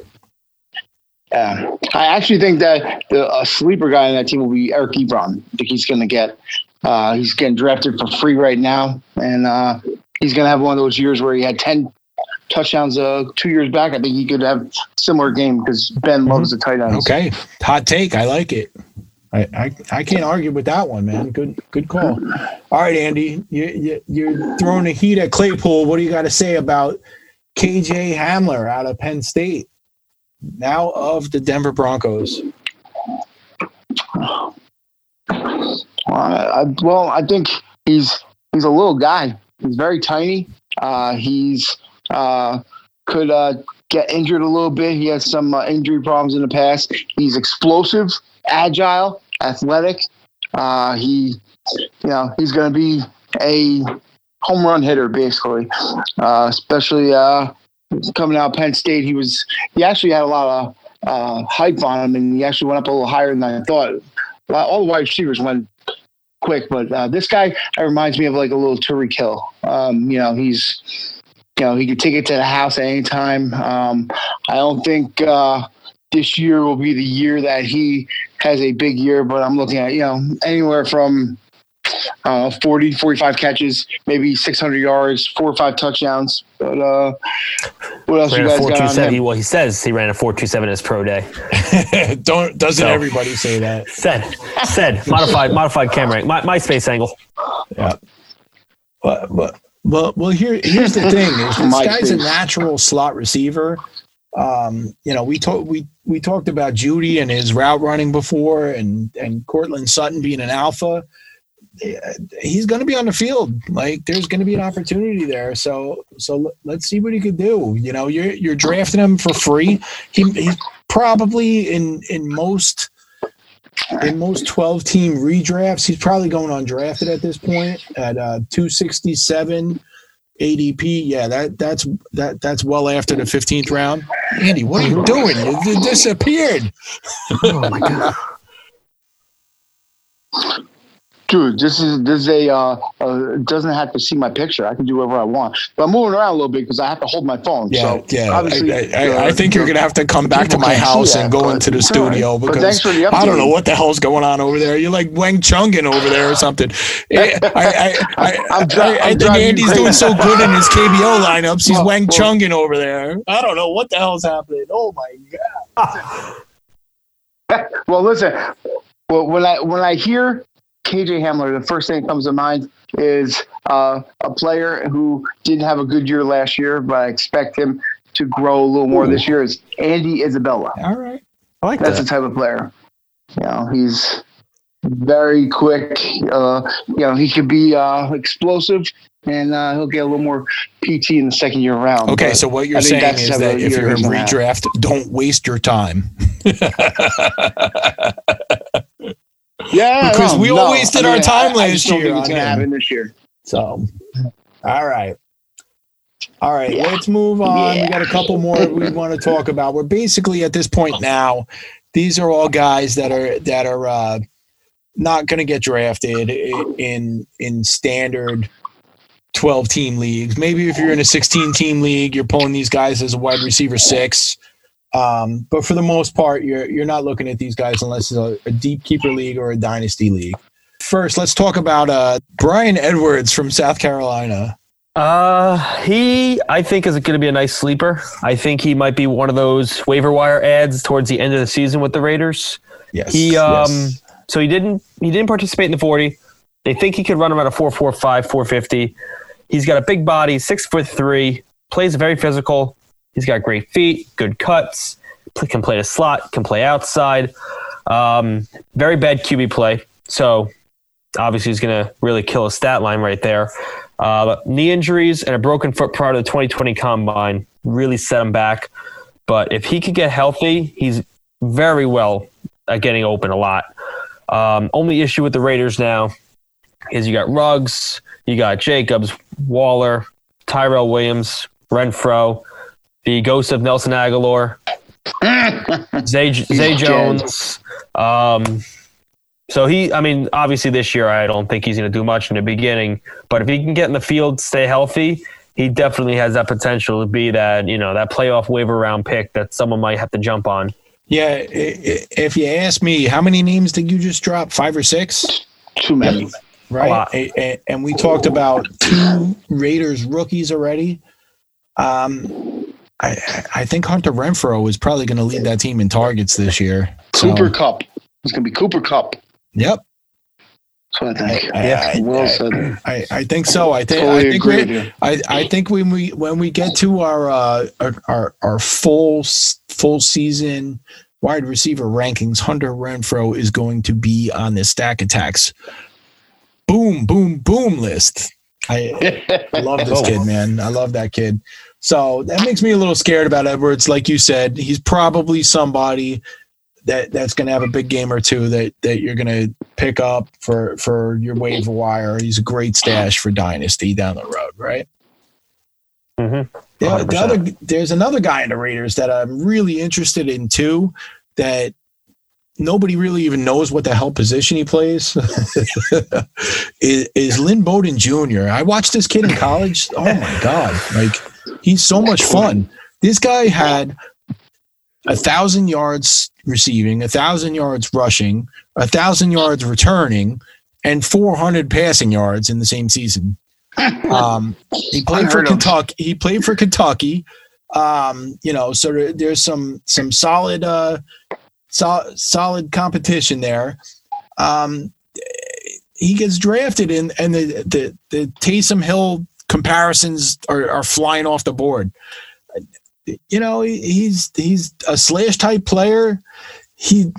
yeah, I actually think that the a sleeper guy in that team will be Eric Ebron. I think he's going to get uh, he's getting drafted for free right now, and uh, he's going to have one of those years where he had ten touchdowns uh, two years back. I think he could have similar game because Ben loves the tight ends.
Okay, hot take. I like it. I, I, I can't argue with that one, man. Good good call. All right, Andy, you, you you're throwing the heat at Claypool. What do you got to say about KJ Hamler out of Penn State, now of the Denver Broncos?
Well, I, well, I think he's he's a little guy. He's very tiny. Uh, he's uh, could uh, get injured a little bit. He has some uh, injury problems in the past. He's explosive, agile, athletic. Uh, he, you know, he's going to be a home run hitter basically. Uh, especially coming out of Penn State, he was he actually had a lot of uh, hype on him, and he actually went up a little higher than I thought. Well, all the wide receivers went quick, but uh, this guy uh, reminds me of like a little Tyreek Hill. Um, you know, he's you know he could take it to the house at any time. Um, I don't think uh, this year will be the year that he has a big year, but I'm looking at you know anywhere from uh, 40, 45 catches, maybe 600 yards, four or five touchdowns. But uh, what else
Ran
you guys got on
seven.
him?
Well, he says he ran a four two seven in his pro day.
Don't doesn't
So-
everybody say that?
Said, said, modified, modified camera, angle. my MySpace angle.
Yeah. But, but, well, well, here, here's the thing: this
My
guy's a natural slot receiver. Um, you know, we talked we we talked about Jeudy and his route running before, and and Courtland Sutton being an alpha. He's going to be on the field. Like, there's going to be an opportunity there. So, so let's see what he could do. You know, you're you're drafting him for free. He he's probably in in most in most 12 team redrafts, he's probably going undrafted at this point at uh, 267 ADP. Yeah, that that's that that's well after the fifteenth round. Andy, what are you doing? You, you disappeared.
Oh my god.
Dude, this is this is a uh, uh doesn't have to see my picture. I can do whatever I want. But I'm moving around a little bit because I have to hold my phone.
Yeah,
so
yeah. I,
obviously,
I, I, I think you're gonna have to come back to my house
that,
and go into the
right.
studio
But
because
the
I don't know what the hell's going on over there. You're like Wang Chungin over there or something. I, I, I, I,
I'm
I, think Andy's doing so good in his KBO lineups. He's
Well,
Wang
well-
Chungin over there. I don't know what the hell's happening. Oh my god.
Well, listen. Well, when I when I hear KJ Hamler, the first thing that comes to mind is uh, a player who didn't have a good year last year, but I expect him to grow a little more this year. Is Andy Isabella?
All right.
I like that.
That's
that.
the type of player. You know, he's very quick. Uh, you know, he could be uh, explosive, and uh, he'll get a little more PT in the second year round.
Okay,
But
so what you're
I
saying is that if you're in redraft, don't waste your time.
yeah,
because
no,
we all
no.
wasted
I mean,
our time
I, I
last
just don't
year
think it's gonna happen this year.
So, all right. All right,
Yeah.
let's move on. We got a couple more we want to talk about. We're basically at this point now. These are all guys that are that are uh, not going to get drafted in in standard twelve team leagues. Maybe if you're in a sixteen team league, you're pulling these guys as a wide receiver six. Um, but for the most part, you're you're not looking at these guys unless it's a, a deep keeper league or a dynasty league. First, let's talk about uh, Bryan Edwards from South Carolina.
Uh, he I think is going to be a nice sleeper. I think he might be one of those waiver wire ads towards the end of the season with the Raiders.
Yes.
He um
yes.
so he didn't he didn't participate in the 40. They think he could run around a 445, 450. He's got a big body, six foot three, plays very physical. He's got great feet, good cuts, can play the slot, can play outside. Um, very bad QB play. So obviously he's going to really kill a stat line right there. Uh, knee injuries and a broken foot prior to the 2020 combine really set him back. But if he could get healthy, he's very well at getting open a lot. Um, only issue with the Raiders now is you got Ruggs, you got Jacobs, Waller, Tyrell Williams, Renfrow, the ghost of Nelson Agholor, Zay, Zay. Jones. Um, so he, I mean, obviously this year I don't think he's going to do much in the beginning, but if he can get in the field, stay healthy, he definitely has that potential to be that you know that playoff waiver round pick that someone might have to jump on.
yeah. i- i- If you ask me, how many names did you just drop? Five or six?
Too many.
right?
lot.
A- a- And we talked about two Raiders rookies already. Um, I, I think Hunter Renfrow is probably going to lead that team in targets this year. So,
Cooper Kupp. It's gonna be Cooper Kupp.
Yep.
That's what I think.
I, I,
well said.
I, I think so. I think.
Totally
I think
agree
we. I, I think when we when we get to our uh, our, our our full full season wide receiver rankings, Hunter Renfrow is going to be on the stack attacks. Boom, boom, boom list. I, I love this
Oh.
kid, man. I love that kid. So that makes me a little scared about Edwards. Like you said, he's probably somebody that that's going to have a big game or two that that you're going to pick up for for your waiver wire. He's a great stash for dynasty down the road, right?
Mm-hmm.
The, the other, there's another guy in the Raiders that I'm really interested in too. That nobody really even knows what the hell position he plays. is, is Lynn Bowden Jr. I watched this kid in college. Oh my god! Like he's so much fun. This guy had a thousand yards receiving, a thousand yards rushing, a thousand yards returning, and 400 passing yards in the same season. Um, he played for Kentucky. He played for Kentucky. Um, you know, so there's some some solid uh, so, solid competition there. Um, he gets drafted, and and the the, the Taysom Hill comparisons are, are flying off the board. You know, he, he's he's a slash type player. He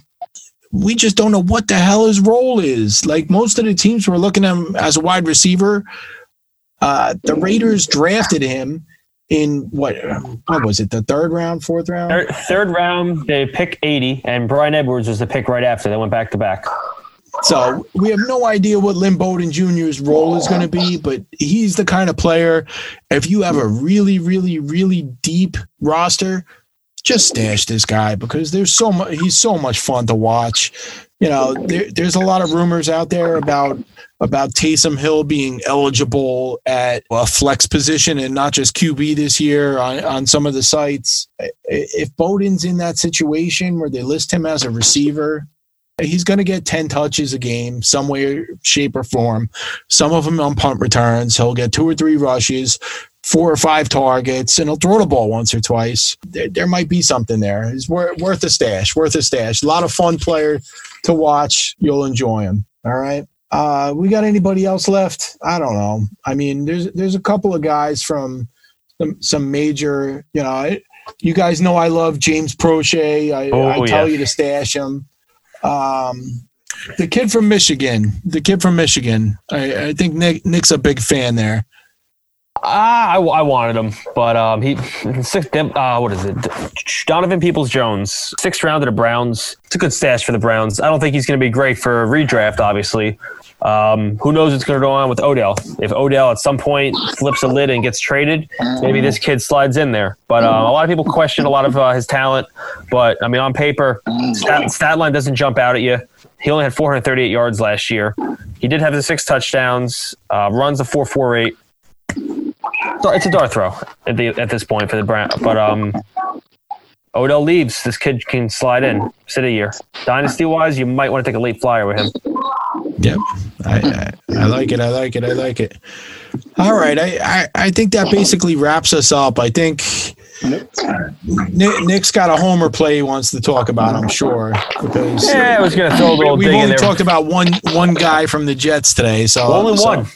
we just don't know what the hell his role is. Like most of the teams were looking at him as a wide receiver. Uh, the Raiders drafted him in what what was it? The third round, fourth round?
Third, third round, they pick 80, and Bryan Edwards was the pick right after. They went back to back.
So we have no idea what Lynn Bowden Jr.'s role is going to be, but he's the kind of player. If you have a really, really, really deep roster, just stash this guy because there's so much. He's so much fun to watch. You know, there, there's a lot of rumors out there about about Taysom Hill being eligible at a flex position and not just QB this year on, on some of the sites. If Bowden's in that situation where they list him as a receiver, he's going to get 10 touches a game, some way, shape, or form. Some of them on punt returns. He'll get two or three rushes, four or five targets, and he'll throw the ball once or twice. There, there might be something there. He's worth, worth a stash, worth a stash. A lot of fun player to watch. You'll enjoy him. All right. Uh, we got anybody else left? I don't know. I mean, there's there's a couple of guys from some, some major, you know, you guys know I love James Proche. I, oh, I tell yeah. you to stash him. Um, the kid from Michigan, the kid from Michigan. I, I think Nick Nick's a big fan there.
Uh, I, I wanted him, but um, he sixth. Uh, what is it? Donovan Peoples Jones, sixth round of the Browns. It's a good stash for the Browns. I don't think he's going to be great for a redraft, obviously. Um, who knows what's going to go on with Odell? If Odell at some point flips a lid and gets traded, maybe this kid slides in there. But uh, a lot of people question a lot of uh, his talent. But I mean, on paper, stat, stat line doesn't jump out at you. He only had 438 yards last year. He did have the six touchdowns. Uh, runs a 4.48. It's a dart throw at the at this point for the Browns. But um, Odell leaves. This kid can slide in, sit a year. Dynasty wise, you might want to take a late flyer with him.
Yep. I, I, I, like it. I like it. I like it. All right. I, I, I think that basically wraps us up. I think Nick, Nick's got a homer play he wants to talk about, I'm sure.
Because yeah, I was going to throw a little
we, We've only talked about one one guy from the Jets today. So
Only
so,
one.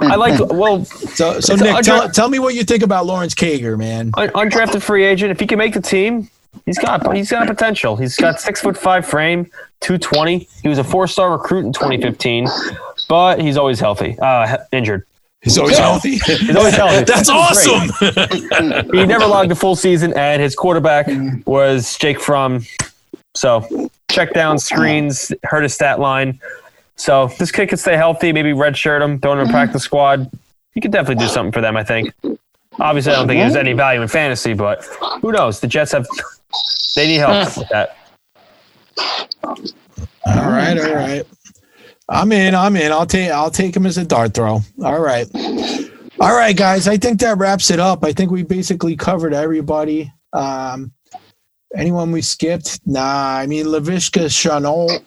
I like, well.
So, so Nick, tell, tell me what you think about Lawrence Cager, man.
Undrafted free agent. If he can make the team, He's got he's got potential. He's got six foot five frame, two twenty. He was a four star recruit in 2015, but he's always healthy. Uh, injured.
He's always healthy.
He's always healthy.
That's awesome.
he never logged a full season, and his quarterback was Jake Fromm. So check down screens, hurt his stat line. So this kid could stay healthy. Maybe redshirt him, throw him in practice squad. He could definitely do something for them. I think. Obviously, I don't think there's any value in fantasy, but who knows? The Jets have they need help with that.
All right, all right. I'm in. I'm in. I'll take. I'll take him as a dart throw. All right. All right, guys. I think that wraps it up. I think we basically covered everybody. Um, anyone we skipped? Nah. I mean, Laviska Shenault.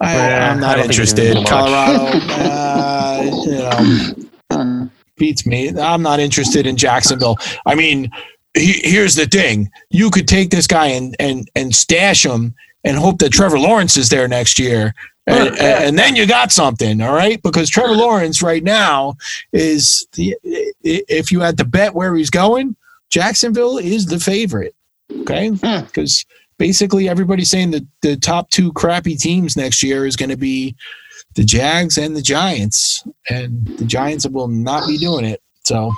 I, am not interested. Colorado. Uh, you know, beats me. I'm not interested in Jacksonville. I mean, he, here's the thing: you could take this guy and and and stash him and hope that Trevor Lawrence is there next year. And, and, then you got something, all right? Because Trevor Lawrence right now is the if you had to bet where he's going, Jacksonville is the favorite. Okay, hmm. because basically everybody's saying that the top two crappy teams next year is going to be the Jags and the Giants, and the Giants will not be doing it. So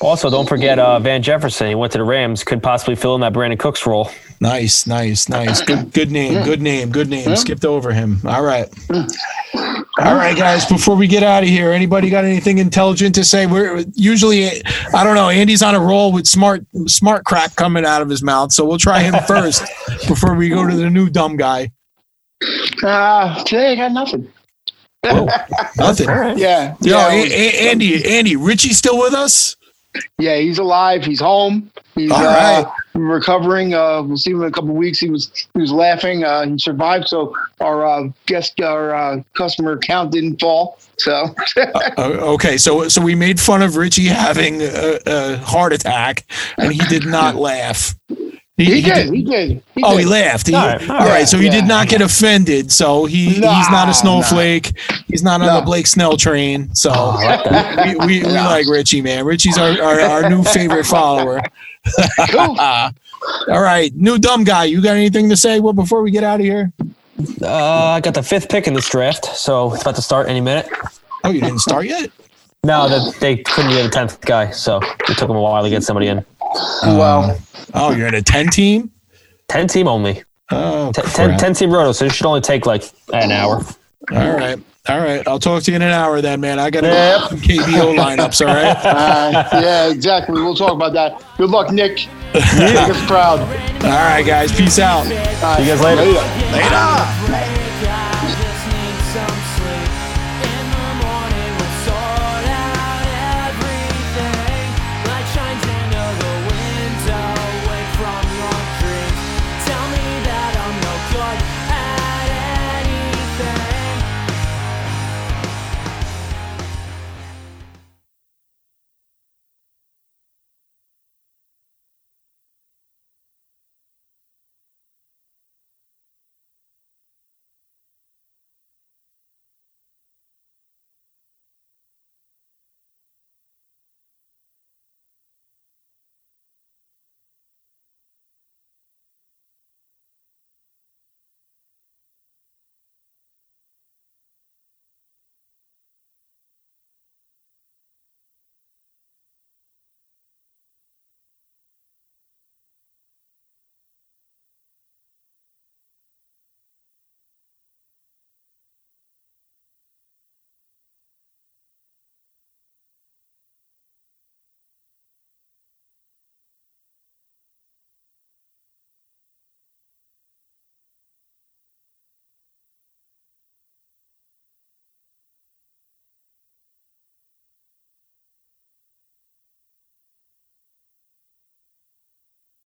also, don't forget uh, Van Jefferson. He went to the Rams. Could possibly fill in that Brandin Cooks role.
Nice, nice, nice. Good, good name. Good name. Good name. Skipped over him. All right. All right, guys. Before we get out of here, anybody got anything intelligent to say? We're usually, I don't know. Andy's on a roll with smart, smart crap coming out of his mouth. So we'll try him first before we go to the new dumb guy.
Uh, today I got nothing.
Oh, nothing.
Yeah.
Yo, yeah, Andy, Andy, Richie still with us?
Yeah, he's alive. He's home. He's right. uh, recovering. Uh, we'll see him in a couple weeks. He was he was laughing. Uh, he survived. So our uh, guest, our uh, customer count didn't fall. So
uh, okay, so so we made fun of Richie having a, a heart attack, and he did not laugh.
He, he, he, did, he, did,
he oh, he laughed. He, all right. All yeah, right. So he yeah. did not get offended. So he nah, he's not a snowflake. Nah. He's not on nah. the Blake Snell train. So oh, we, we, we like Richie, man. Richie's our, our, our new favorite follower. all right. New dumb guy. You got anything to say well, before we get out of here?
Uh, I got the fifth pick in this draft. So it's about to start any minute.
Oh, you didn't start yet?
No, the, they couldn't get a tenth guy, so it took them a while to get somebody in.
Well, Oh, you're in a 10 team?
10 team only.
Oh,
10, 10, 10 team roto, so it should only take like an hour.
All right. All right. I'll talk to you in an hour then, man. I got to
Yep.
go KBO lineups. All right.
Uh, yeah, exactly. We'll talk about that. Good luck, Nick. Make us proud.
All right, guys. Peace out.
All right.
See you guys later.
Later.
Later.